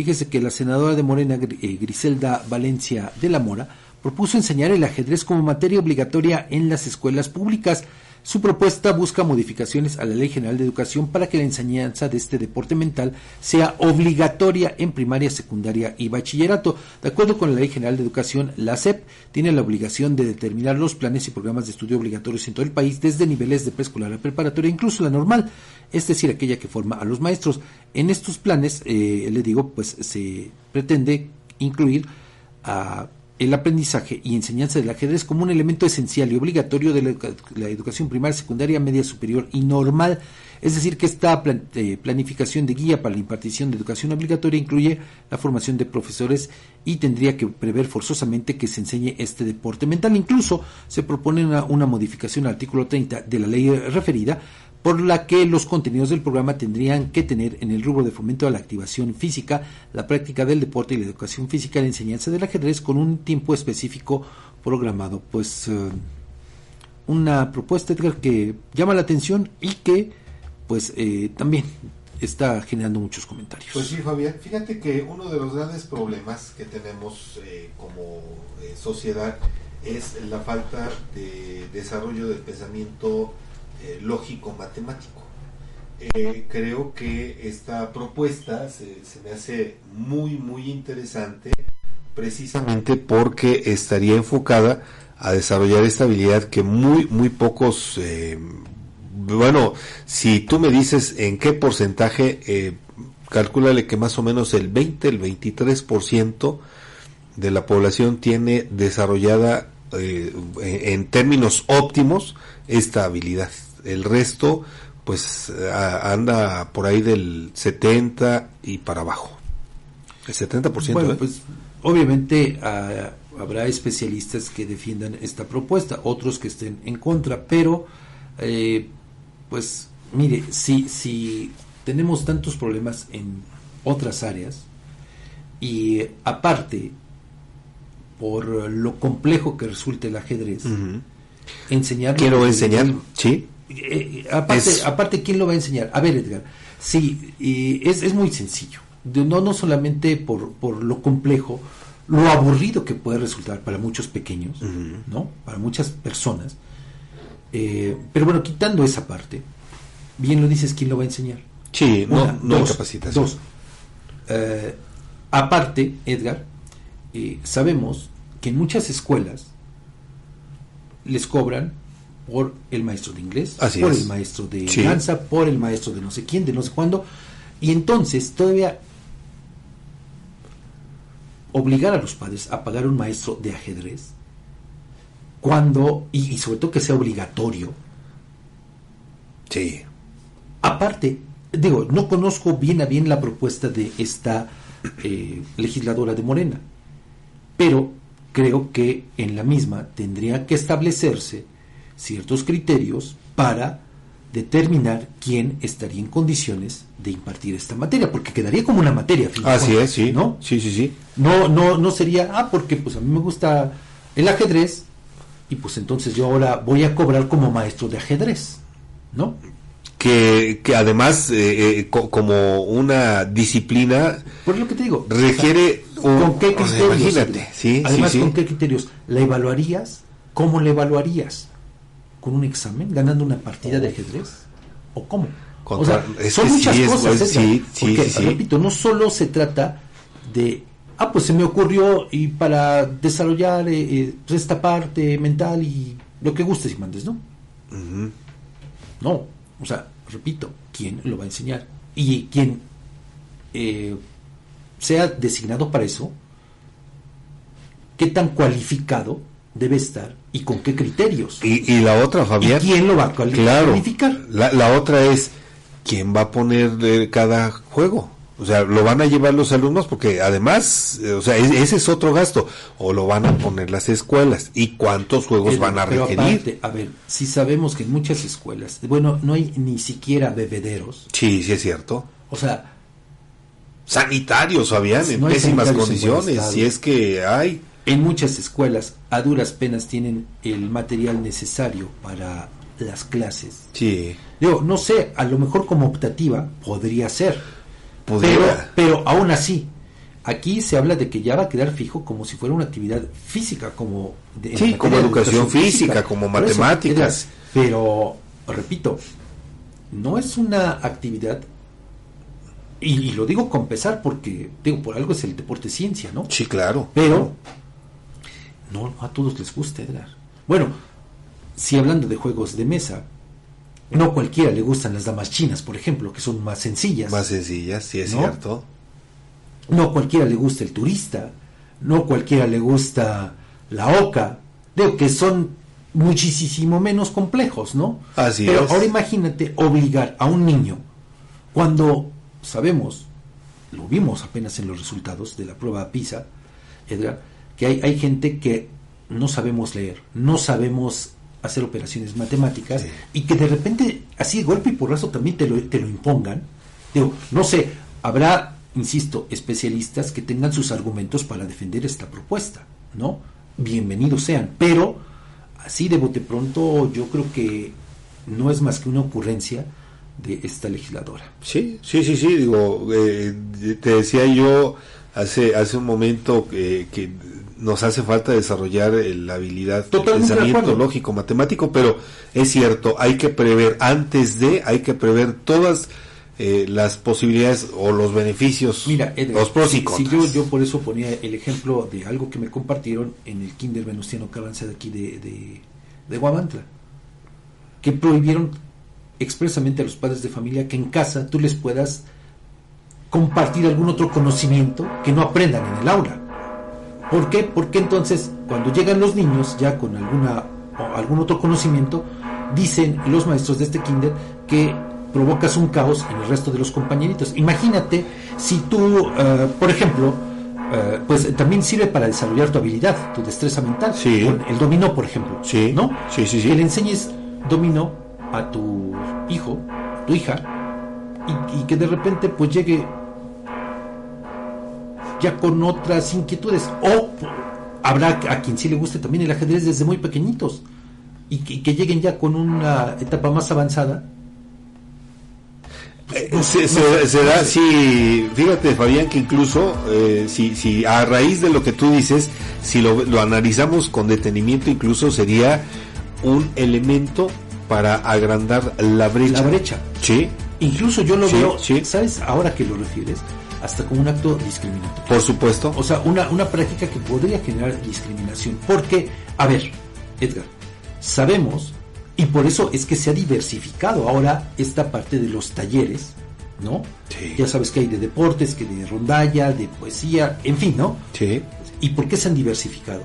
Fíjese que la senadora de Morena, eh, Griselda Valencia de la Mora, propuso enseñar el ajedrez como materia obligatoria en las escuelas públicas. Su propuesta busca modificaciones a la Ley General de Educación para que la enseñanza de este deporte mental sea obligatoria en primaria, secundaria y bachillerato. De acuerdo con la Ley General de Educación, la SEP tiene la obligación de determinar los planes y programas de estudio obligatorios en todo el país, desde niveles de preescolar a preparatoria, incluso la normal, es decir, aquella que forma a los maestros. En estos planes, eh, le digo, pues se pretende incluir a el aprendizaje y enseñanza del ajedrez como un elemento esencial y obligatorio de la, educación primaria, secundaria, media superior y normal. Es decir, que esta eh, planificación de guía para la impartición de educación obligatoria incluye la formación de profesores y tendría que prever forzosamente que se enseñe este deporte mental. Incluso se propone una, una modificación al artículo 30 de la ley referida por la que los contenidos del programa tendrían que tener en el rubro de fomento a la activación física, la práctica del deporte y la educación física, la enseñanza del ajedrez con un tiempo específico programado. Pues eh, una propuesta, Edgar, que llama la atención y que pues eh, también está generando muchos comentarios. Pues sí, Fabián, fíjate que uno de los grandes problemas que tenemos eh, como sociedad es la falta de desarrollo del pensamiento eh, lógico matemático. Eh, creo que esta propuesta se, me hace muy muy interesante precisamente porque estaría enfocada a desarrollar esta habilidad que muy muy pocos eh, bueno si tú me dices en qué porcentaje eh, que más o menos el 20 el 23% de la población tiene desarrollada en términos óptimos esta habilidad el resto, pues anda por ahí del 70 y para abajo. El 70%. Bueno, ¿eh? pues obviamente ah, habrá especialistas que defiendan esta propuesta, otros que estén en contra, pero eh, pues mire, si, si tenemos tantos problemas en otras áreas y aparte por lo complejo que resulta el ajedrez, enseñar... Quiero enseñar, sí eh, aparte, aparte, ¿quién lo va a enseñar? A ver, Edgar, sí, es, es muy sencillo. No, no solamente por, por lo complejo, lo aburrido que puede resultar para muchos pequeños, ¿no? Para muchas personas. Eh, pero bueno, quitando esa parte, bien lo dices, ¿quién lo va a enseñar? Sí, no, no dos, Dos. Eh, aparte, Edgar, sabemos que en muchas escuelas les cobran por el maestro de inglés, por el maestro de danza, por el maestro de no sé quién, de no sé cuándo. Y entonces todavía obligar a los padres a pagar un maestro de ajedrez, cuando, y, sobre todo que sea obligatorio. Sí. Aparte, digo, no conozco bien a bien la propuesta de esta eh, legisladora de Morena, pero creo que en la misma tendría que establecerse ciertos criterios para determinar quién estaría en condiciones de impartir esta materia, porque quedaría como una materia. Así es, sí. ¿no? Sí, sí, sí. No, no, no sería, ah, porque pues a mí me gusta el ajedrez y pues entonces yo ahora voy a cobrar como maestro de ajedrez, ¿no? Que, que además, eh, eh, como una disciplina... Por lo que te digo. Requiere... ¿Con qué criterios? imagínate, sí, Además, ¿con qué criterios? ¿La evaluarías? ¿Cómo la evaluarías? Con un examen, ganando una partida de ajedrez? ¿O cómo? o sea, son muchas cosas, sí, porque, repito, no solo se trata de, ah, pues se me ocurrió y para desarrollar eh, eh, pues, esta parte mental y lo que gustes y mandes, ¿no? No, o sea, repito, ¿quién lo va a enseñar? Y quien eh, sea designado para eso, ¿qué tan cualificado debe estar y con qué criterios. Y, la otra, Fabián. quién lo va a calificar? La, la otra es, ¿quién va a poner cada juego? O sea, lo van a llevar los alumnos porque además, eh, o sea, ese es otro gasto. O lo van a poner las escuelas. ¿Y cuántos juegos van a requerir? a ver, si sabemos que en muchas escuelas, bueno, no hay ni siquiera bebederos. Sí, sí es cierto. O sea... Sanitarios, Fabián, en pésimas condiciones, si es que hay. En muchas escuelas a duras penas tienen el material necesario para las clases. Sí. Digo, no sé, a lo mejor como optativa podría ser. Pero, pero aún así, Aquí se habla de que ya va a quedar fijo como si fuera una actividad física, como de, sí, como educación, física, como matemáticas. pero, repito, no es una actividad, y, lo digo con pesar porque, digo, por algo es el deporte ciencia, ¿no? Sí, claro. Pero, no, a todos les gusta, Edgar. Bueno, si hablando de juegos de mesa, no cualquiera le gustan las damas chinas, por ejemplo, que son más sencillas. Más sencillas, sí es cierto. No cualquiera le gusta el turista, no cualquiera le gusta la oca, digo que son muchísimo menos complejos, ¿no? Así Pero ahora imagínate obligar a un niño cuando sabemos, lo vimos apenas en los resultados de la prueba PISA, Edgar, que hay, hay gente que no sabemos leer, no sabemos hacer operaciones matemáticas y que de repente, así de golpe y porrazo también te lo, te lo impongan. Digo, no sé, habrá, insisto, especialistas que tengan sus argumentos para defender esta propuesta, ¿no? Bienvenidos sean, pero así de bote pronto yo creo que no es más que una ocurrencia de esta legisladora. Sí, sí, sí, sí, digo, eh, te decía yo hace, hace un momento que nos hace falta desarrollar la habilidad de pensamiento lógico, matemático, pero es cierto, hay que prever antes de, hay que prever todas eh, las posibilidades o los beneficios, Mira, los pros y contras. yo, por eso ponía el ejemplo de algo que me compartieron en el Kinder Venustiano Carranza de aquí de, de, de Guamantla, que prohibieron expresamente a los padres de familia que en casa tú les puedas compartir algún otro conocimiento que no aprendan en el aula. ¿Por qué? Porque entonces cuando llegan los niños ya con alguna o algún otro conocimiento, dicen los maestros de este kinder que provocas un caos en el resto de los compañeritos. Imagínate si tú, eh, por ejemplo, eh, pues también sirve para desarrollar tu habilidad, tu destreza mental. Sí. El dominó, por ejemplo. Sí. ¿No? Sí, sí, sí. Que le enseñes dominó a tu hijo, tu hija, y, y que de repente pues llegue ya con otras inquietudes. O habrá a quien sí le guste también el ajedrez desde muy pequeñitos y que, lleguen ya con una etapa más avanzada. Eh, se, da, sí, fíjate Fabián que incluso eh, si, si a raíz de lo que tú dices, si lo, lo analizamos con detenimiento, incluso sería un elemento para agrandar la brecha. La brecha. Sí. Incluso yo lo veo, ¿sabes? Ahora que lo refieres, hasta como un acto discriminatorio. Por supuesto. O sea, una, una práctica que podría generar discriminación. Porque, a ver, Edgar, sabemos, y por eso es que se ha diversificado ahora esta parte de los talleres, ¿no? Sí. Ya sabes que hay de deportes, que de rondalla, de poesía, en fin, ¿no? Sí. ¿Y por qué se han diversificado?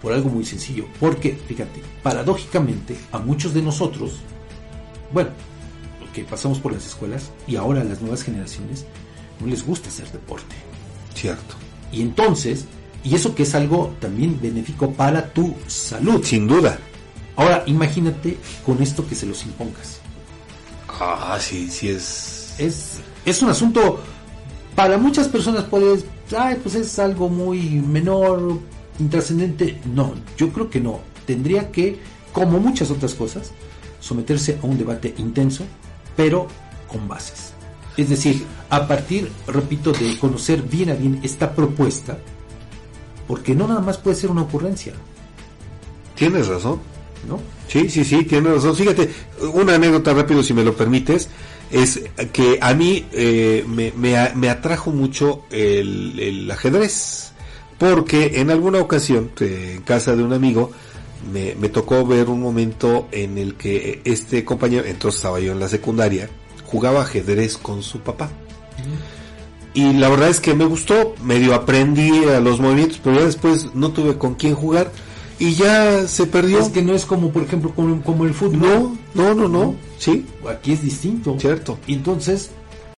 Por algo muy sencillo. Porque, fíjate, paradójicamente, a muchos de nosotros, bueno, que pasamos por las escuelas y ahora las nuevas generaciones, les gusta hacer deporte. Cierto. Y entonces, y eso que es algo también benéfico para tu salud. Sin duda. Ahora, imagínate con esto que se los impongas. Ah, sí, sí es. Es, es un asunto, para muchas personas puedes, ay, pues es algo muy menor, intrascendente. No, yo creo que no. Tendría que, como muchas otras cosas, someterse a un debate intenso, pero con bases. Es decir, a partir, repito, de conocer bien a bien esta propuesta, porque no nada más puede ser una ocurrencia. Tienes razón. ¿No? Sí, sí, sí, tienes razón. Fíjate, una anécdota rápido, si me lo permites, es que a mí eh, me, me, atrajo mucho el, ajedrez, porque en alguna ocasión, eh, en casa de un amigo, me, me, tocó ver un momento en el que este compañero, entonces estaba yo en la secundaria, jugaba ajedrez con su papá. Y la verdad es que me gustó, medio aprendí a los movimientos, pero ya después no tuve con quién jugar y ya se perdió. Es que no es como, por ejemplo, como, como el fútbol. No, no, no, no, sí. Aquí es distinto. Cierto. Y entonces,